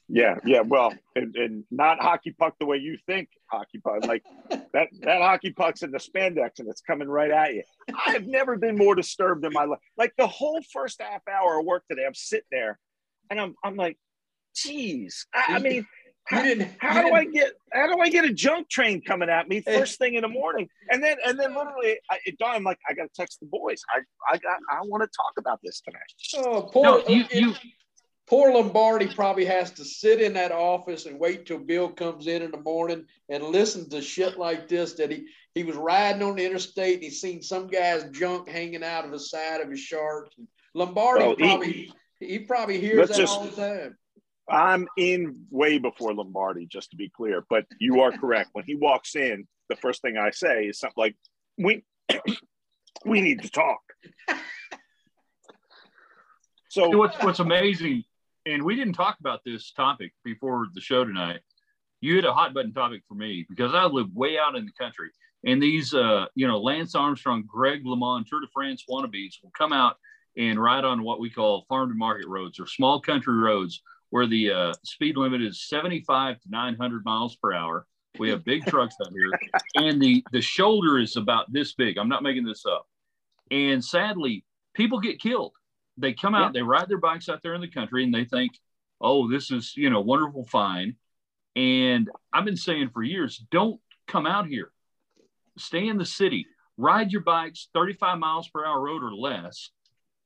Yeah, yeah. Well, and, and not hockey puck the way you think hockey puck. Like that that hockey puck's in the spandex and it's coming right at you. I have never been more disturbed in my life. Like the whole first half hour of work today, I'm sitting there and I'm I'm like, geez. I, I mean, You how, didn't. how you do I didn't- get how do I get a junk train coming at me Eh. first thing in the morning? And then and then literally I, it dawned I'm like, I gotta text the boys. I I got I want to talk about this tonight. Oh, poor, No, you- it- you- poor Lombardi probably has to sit in that office and wait till Bill comes in in the morning and listen to shit like this. That he he was riding on the interstate and he seen some guy's junk hanging out of the side of his shorts. Lombardi Well, probably he, probably hears that just- all the time. I'm in way before Lombardi, just to be clear. But you are correct. When he walks in, the first thing I say is something like, "We, we need to talk." So So what's what's amazing, and we didn't talk about this topic before the show tonight. You hit a hot button topic for me because I live way out in the country, and these, uh, you know, Lance Armstrong, Greg LeMond, Tour de France wannabes will come out and ride on what we call farm to market roads or small country roads where the uh, speed limit is 75 to 900 miles per hour. We have big trucks out here, and the the shoulder is about this big. I'm not making this up. And sadly, people get killed they come out, Yeah. they ride their bikes out there in the country, and they think, "Oh, this is you know wonderful, fine." And I've been saying for years, don't come out here. Stay in the city. Ride your bikes 35 miles per hour road or less.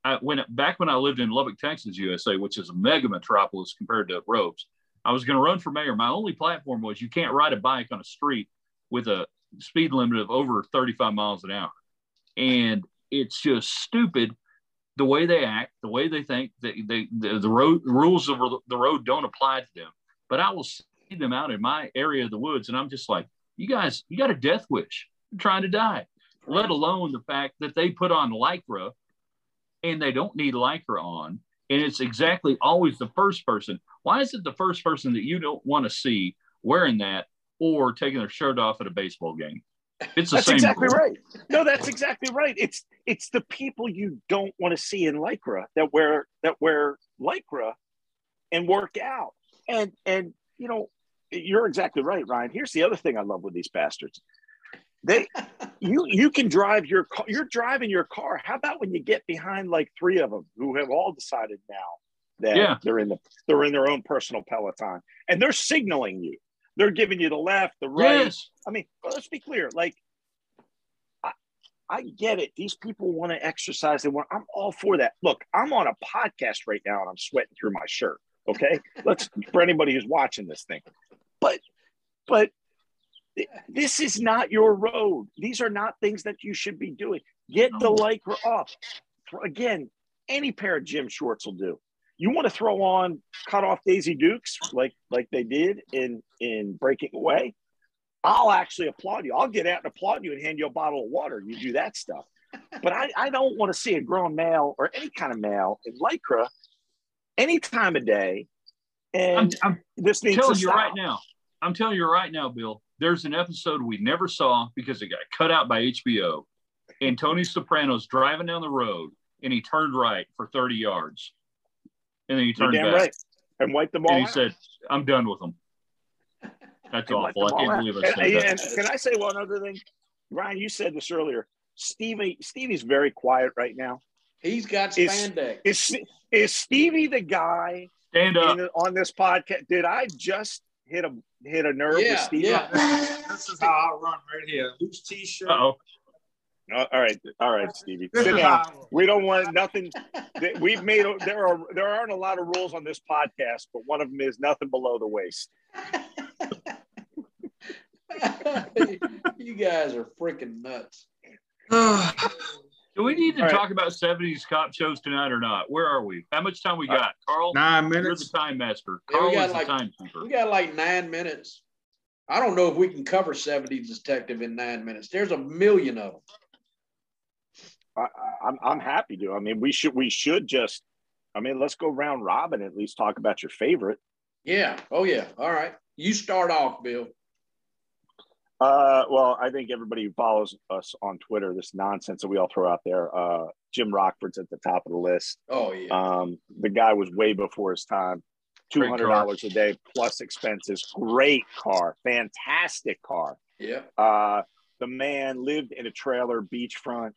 I, when back when I lived in Lubbock, Texas, USA, which is a mega metropolis compared to Robes, I was going to run for mayor. My only platform was you can't ride a bike on a street with a speed limit of over 35 miles an hour, and it's just stupid the way they act, the way they think, they, they, the, the road the rules of the road don't apply to them. But I will see them out in my area of the woods, and I'm just like, you guys, you got a death wish. You're trying to die. Let alone the fact that they put on lycra, and they don't need lycra on, and it's exactly always the first person. Why is it the first person that you don't want to see wearing that or taking their shirt off at a baseball game? It's the same. that's same. exactly rule. right. No, that's exactly right. It's it's the people you don't want to see in lycra that wear that wear lycra and work out. And and you know, you're exactly right, Ryan. Here's the other thing I love with these bastards. They you you can drive your car you're driving your car. How about when you get behind like three of them who have all decided now that Yeah. they're in the they're in their own personal peloton and they're signaling you. They're giving you the left, the right. Yes. I mean, let's be clear. Like, I, I get it. These people want to exercise. They want. I'm all for that. Look, I'm on a podcast right now, and I'm sweating through my shirt. Okay, let's for anybody who's watching this thing. But, but this is not your road. These are not things that you should be doing. Get the lycra off. Again, any pair of gym shorts will do. You want to throw on cut off Daisy Dukes like like they did in in Breaking Away. I'll actually applaud you. I'll get out and applaud you and hand you a bottle of water. You do that stuff. But I, I don't want to see a grown male or any kind of male in lycra any time of day. I'm, And I'm this needs telling to you right now. I'm telling you right now, Bill. There's an episode we never saw because it got cut out by HBO. And Tony Soprano's driving down the road and he turned right for 30 yards. And then he turned back right. And wiped the ball. and he out. said, I'm done with them. That's And awful. I can't out. believe I said and, that. and can I say one other thing? Ryan, you said this earlier. Stevie, Stevie's very quiet right now. He's got Is- spandex. Is is Stevie the guy Stand up. in, on this podcast? Did I just hit a hit a nerve with Yeah, Stevie? yeah. This is how I run right here. Loose t-shirt. Uh-oh. Uh, all right, all right, Stevie. Sit down. how I run. We don't want nothing. that- We've made there are there aren't a lot of rules on this podcast, but one of them is nothing below the waist. you guys are freaking nuts. Do we need to All right. talk about 70s cop shows tonight or not? Where are we? How much time we uh, got? Carl, Nine minutes. you're the minutes. time master. We Carl got is the like- timekeeper. We got like nine minutes. I don't know if we can cover 70s detective in nine minutes. There's a million of them. I, I- I'm I'm happy to. I mean, we should we should just. I mean, let's go round robin and at least talk about your favorite. Yeah. Oh yeah. All right. You start off, Bill. Uh, well, I think everybody who follows us on Twitter, this nonsense that we all throw out there, uh, Jim Rockford's at the top of the list. Oh yeah. Um, the guy was way before his time. Two hundred dollars a day plus expenses. Great car, fantastic car. yeah. Uh, the man lived in a trailer, beachfront.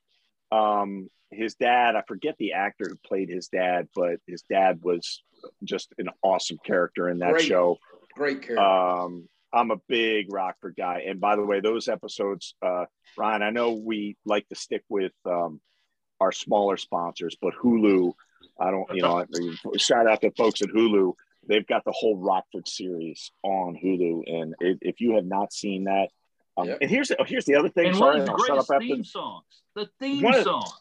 Um, his dad, I forget the actor who played his dad, but his dad was just an awesome character in that Great. show. Great character. Um, I'm a big Rockford guy, and by the way, those episodes, uh, Ryan, I know we like to stick with um, our smaller sponsors, but Hulu, I don't, you know, I mean, shout out to folks at Hulu. They've got the whole Rockford series on Hulu, and if if you have not seen that, um, Yep. and here's the, here's the other thing. And sorry, one of the I'll shut up greatest after theme songs. The theme One of- song.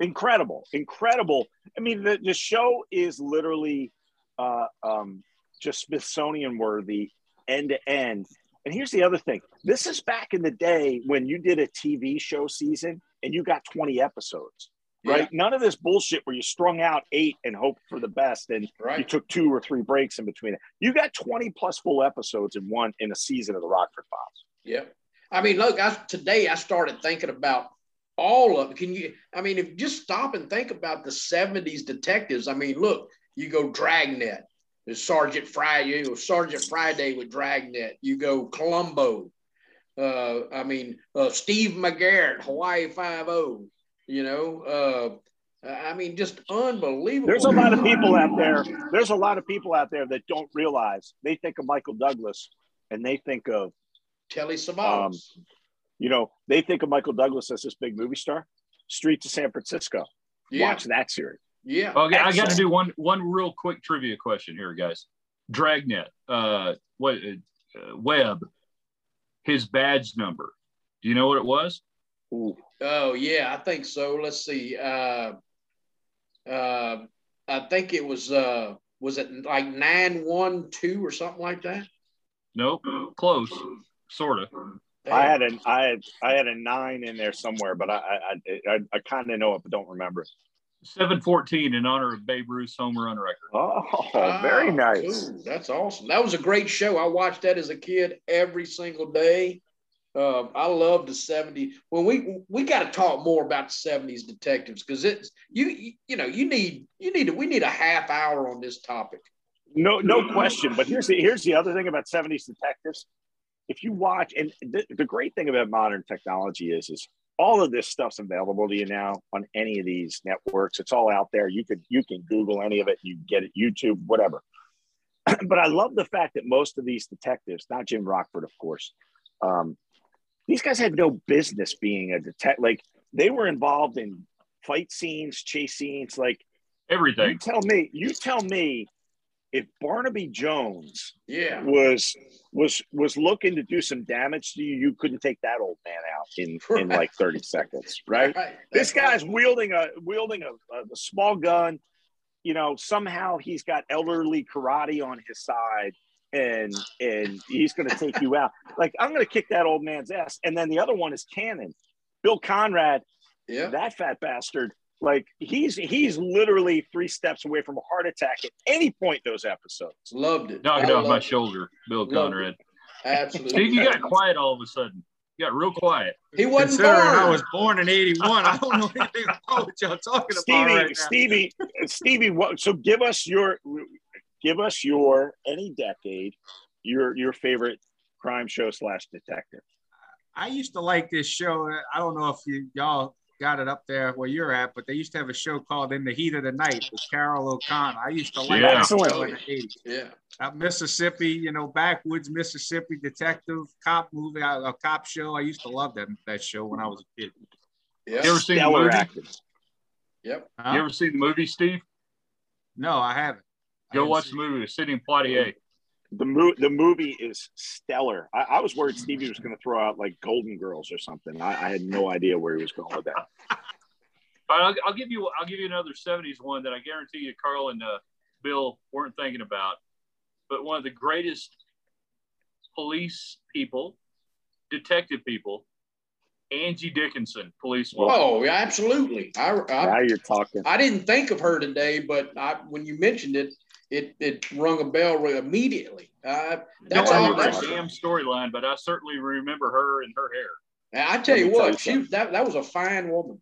incredible incredible i mean the, the show is literally uh um just smithsonian worthy end to end. And here's the other thing. This is back in the day when you did a tv show season and you got 20 episodes right? None of this bullshit where you strung out eight and hoped for the best and you took two or three breaks in between it. You got 20 plus full episodes in one in a season of the rockford files. Yeah. I mean, look, I, today I started thinking about all of it. Can you, I mean, if you just stop and think about the 70s detectives, I mean, look, you go Dragnet, there's Sergeant Friday, you go Sergeant Friday with Dragnet, you go Columbo, uh, I mean, uh, Steve McGarrett, Hawaii 5 you know, uh, I mean, just unbelievable. There's a lot of people out there. There's a lot of people out there that don't realize they think of Michael Douglas and they think of, Telly Savalas. you know, they think of Michael Douglas as this big movie star. Street to San Francisco. yeah. Watch that series. Yeah. Okay, I got to do one one real quick trivia question here, guys. Dragnet, uh, what uh, Webb, his badge number. Do you know what it was? Ooh. Oh yeah, I think so. Let's see. Uh, uh, I think it was uh, was it like nine one two or something like that? Nope, close, sort of. I had a I had I had a nine in there somewhere, but I I I, I kind of know it, but don't remember. It. Seven fourteen in honor of Babe Ruth's home run record. Oh, very Ah, nice. cool. That's awesome. That was a great show. I watched that as a kid every single day. Uh, I love the 70s. When we we got to talk more about the 70s detectives because it's you, you you know you need you need we need a half hour on this topic. No, no question. But here's the here's the other thing about 70s detectives. If you watch, and the, the great thing about modern technology is, is all of this stuff's available to you now on any of these networks. It's all out there. You could you can Google any of it. You get it, YouTube, whatever. but I love the fact that most of these detectives, not Jim Rockford, of course, um, these guys had no business being a detective. Like they were involved in fight scenes, chase scenes, like everything. You tell me, you tell me if Barnaby Jones yeah was was was looking to do some damage to you, you couldn't take that old man out in right. in like 30 seconds, right? right. This guy's right. wielding a wielding a, a, small gun. You know, somehow he's got elderly karate on his side and and he's going to take you out. Like I'm going to kick that old man's ass. And then the other one is Cannon, Bill Conrad. Yeah, that fat bastard like he's he's literally three steps away from a heart attack at any point those episodes. Loved it. Knocked off my it. shoulder, Bill Conrad. Absolutely. Steve, you got quiet all of a sudden. You got real quiet. He wasn't born. I was born in '81. I don't know anything about what y'all talking Stevie, about right Stevie, Stevie, what? So give us your, give us your any decade, your your favorite crime show slash detective. I used to like this show. I don't know if you y'all got it up there where you're at, but they used to have a show called In the Heat of the Night with Carroll O'Connor. I used to like yeah. that show in the 80s. Yeah. At Mississippi, you know, backwoods Mississippi detective cop movie, uh, a cop show. I used to love that that show when I was a kid. Yeah. You ever seen the movie? Actors. Yep. Huh? You ever seen the movie, Steve? No, I haven't. Go I watch the movie. Sidney Poitier the movie the movie is stellar. I, I was worried Stevie was going to throw out like Golden Girls or something. I, I, had no idea where he was going with that. I'll, I'll, give you I'll give you another '70s one that I guarantee you Carl and uh, Bill weren't thinking about, but one of the greatest police people, detective people, Angie Dickinson, police. woman. Oh, yeah, absolutely. I, I, now you're talking. I didn't think of her today, but I, when you mentioned it, it it rung a bell immediately. Uh, that's no, all. That's damn storyline, but I certainly remember her and her hair. I tell you what, tell you she that that was a fine woman.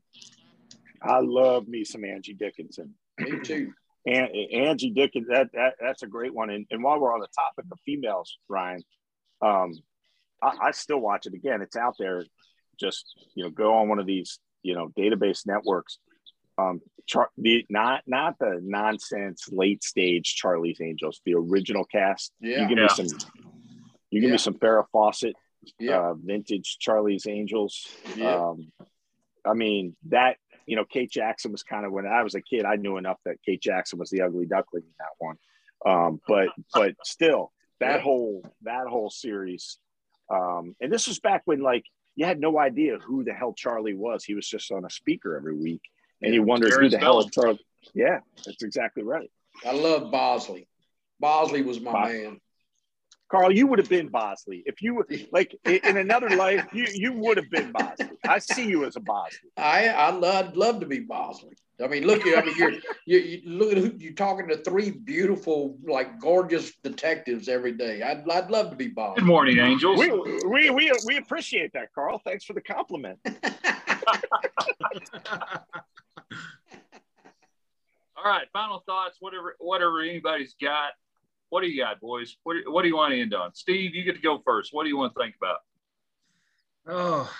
I love me some Angie Dickinson. Me too. And Angie Dickinson, that, that that's a great one. And, and while we're on the topic of females, Ryan, um, I, I still watch it again. It's out there. Just you know, go on one of these you know database networks um, Char- the not not the nonsense late stage Charlie's Angels, the original cast. Yeah. You give yeah. me some. You give yeah. me some Farrah Fawcett, yeah. uh, vintage Charlie's Angels. Yeah. Um, I mean that you know Kate Jackson was kind of when I was a kid. I knew enough that Kate Jackson was the ugly duckling in that one. Um, but but still, that yeah. whole that whole series. Um, and this was back when like you had no idea who the hell Charlie was. He was just on a speaker every week and you wonder who the hell is Charlie. Yeah, that's exactly right. I love Bosley. Bosley was my Bosley. man. Carl, you would have been Bosley if you were like in another life. You you would have been Bosley. I see you as a Bosley. I I would love to be Bosley. I mean, look, I mean, you're you, you look at who you're talking to three beautiful, like gorgeous detectives every day. I'd I'd love to be Bosley. Good morning, angels. We we we, we appreciate that, Carl. Thanks for the compliment. All right, final thoughts. Whatever, whatever anybody's got. What do you got, boys? What, what do you want to end on? Steve, you get to go first. What do you want to think about? Oh,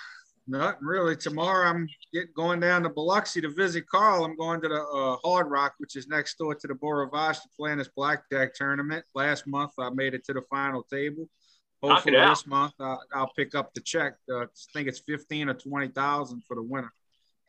not really. Tomorrow I'm getting going down to Biloxi to visit Carl. I'm going to the uh, Hard Rock, which is next door to the Rivage to play in this blackjack tournament. Last month I made it to the final table. Hopefully this month uh, I'll pick up the check. Uh, I think it's fifteen or twenty thousand for the winner.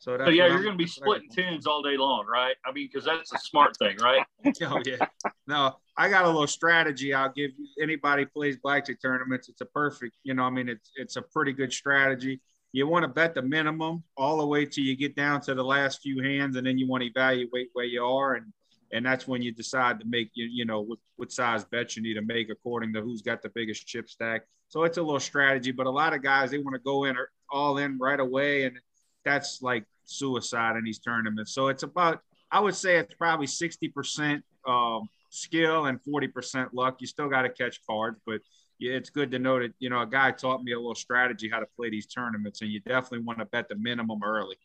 So, so yeah, you're going to be splitting tens all day long, right? I mean, because that's a smart thing, right? oh yeah. No, I got a little strategy. I'll give you, anybody plays blackjack tournaments. It's a perfect, you know. I mean, it's it's a pretty good strategy. You want to bet the minimum all the way till you get down to the last few hands, and then you want to evaluate where you are, and and that's when you decide to make you you know what, what size bets you need to make according to who's got the biggest chip stack. So it's a little strategy, but a lot of guys they want to go in or all in right away, and that's like suicide in these tournaments. So it's about, I would say it's probably 60% um, skill and 40% luck. You still got to catch cards, but it's good to know that, you know, a guy taught me a little strategy how to play these tournaments, and you definitely want to bet the minimum early,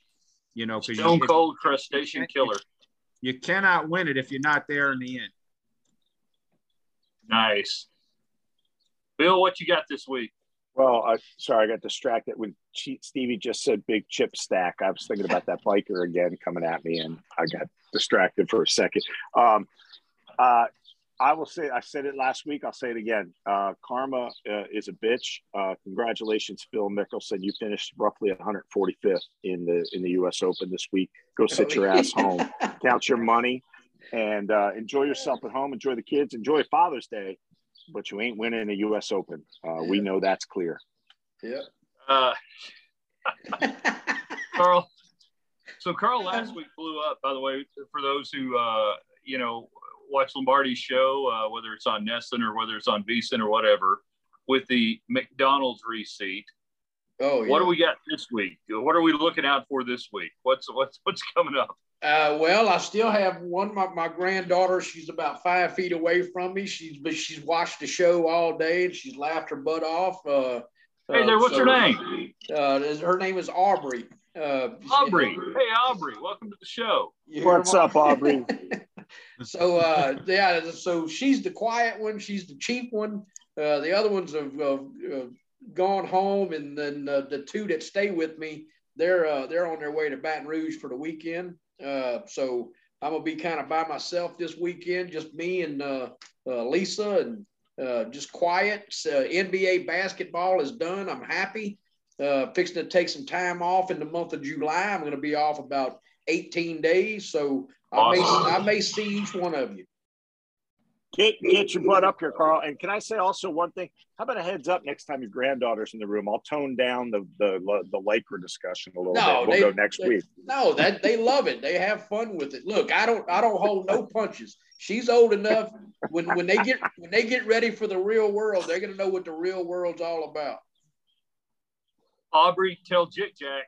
you know, because you're stone cold crustacean killer. You cannot win it if you're not there in the end. Nice. Bill, what you got this week? Well, uh, sorry, I got distracted when Stevie just said big chip stack. I was thinking about that biker again coming at me, and I got distracted for a second. Um, uh, I will say, I said it last week. I'll say it again. Uh, karma uh, is a bitch. Uh, congratulations, Phil Mickelson. You finished roughly 145th in the in the U.S. Open this week. Go sit your ass home, count your money, and uh, enjoy yourself at home. Enjoy the kids. Enjoy Father's Day but you ain't winning a U.S. Open. Uh, we know that's clear. Yeah. Uh, Carl. So Carl last week blew up. By the way, for those who uh, you know watch Lombardi's show, uh, whether it's on NESN or whether it's on VSiN or whatever, with the McDonald's receipt. Oh, yeah. What do we got this week? What are we looking out for this week? What's what's what's coming up? Uh, well, I still have one. My, my granddaughter, she's about five feet away from me. She's but she's watched the show all day and she's laughed her butt off. Uh, hey there, what's so, her name? Uh, her name is Aubrey. Uh, Aubrey. Hey, Aubrey, welcome to the show. What's up, Aubrey? so uh, yeah, so she's the quiet one. She's the cheap one. Uh, the other ones have uh, gone home, and then uh, the two that stay with me, they're uh, they're on their way to Baton Rouge for the weekend. Uh, so I'm gonna be kind of by myself this weekend, just me and uh, uh, Lisa, and uh, just quiet. NBA basketball is done. I'm happy. Uh, fixing to take some time off in the month of July. I'm going to be off about 18 days, so awesome. I may I may see each one of you. Get get your butt up here, Carl. And can I say also one thing? How about a heads up next time your granddaughter's in the room? I'll tone down the the the Laker discussion a little no, bit. We'll they, go next they, week. No, that they love it. They have fun with it. Look, I don't I don't hold no punches. She's old enough when when they get when they get ready for the real world, they're gonna know what the real world's all about. Aubrey, tell JicJac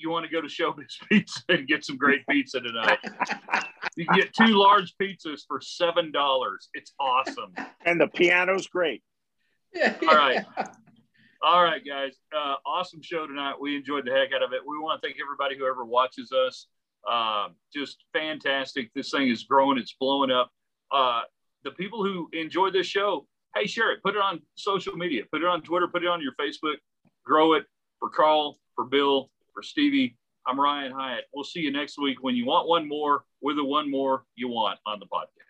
you want to go to Showbiz Pizza and get some great pizza tonight. you can get two large pizzas for seven dollars. It's awesome. And the piano's great. Yeah, All right. All right, guys. Uh, awesome show tonight. We enjoyed the heck out of it. We want to thank everybody who ever watches us. Uh, just fantastic. This thing is growing. It's blowing up. Uh, the people who enjoy this show, hey, share it. Put it on social media. Put it on Twitter. Put it on your Facebook. Grow it for Carl, for Bill, for Stevie, I'm Ryan Hyatt. We'll see you next week when you want one more with the one more you want on the podcast.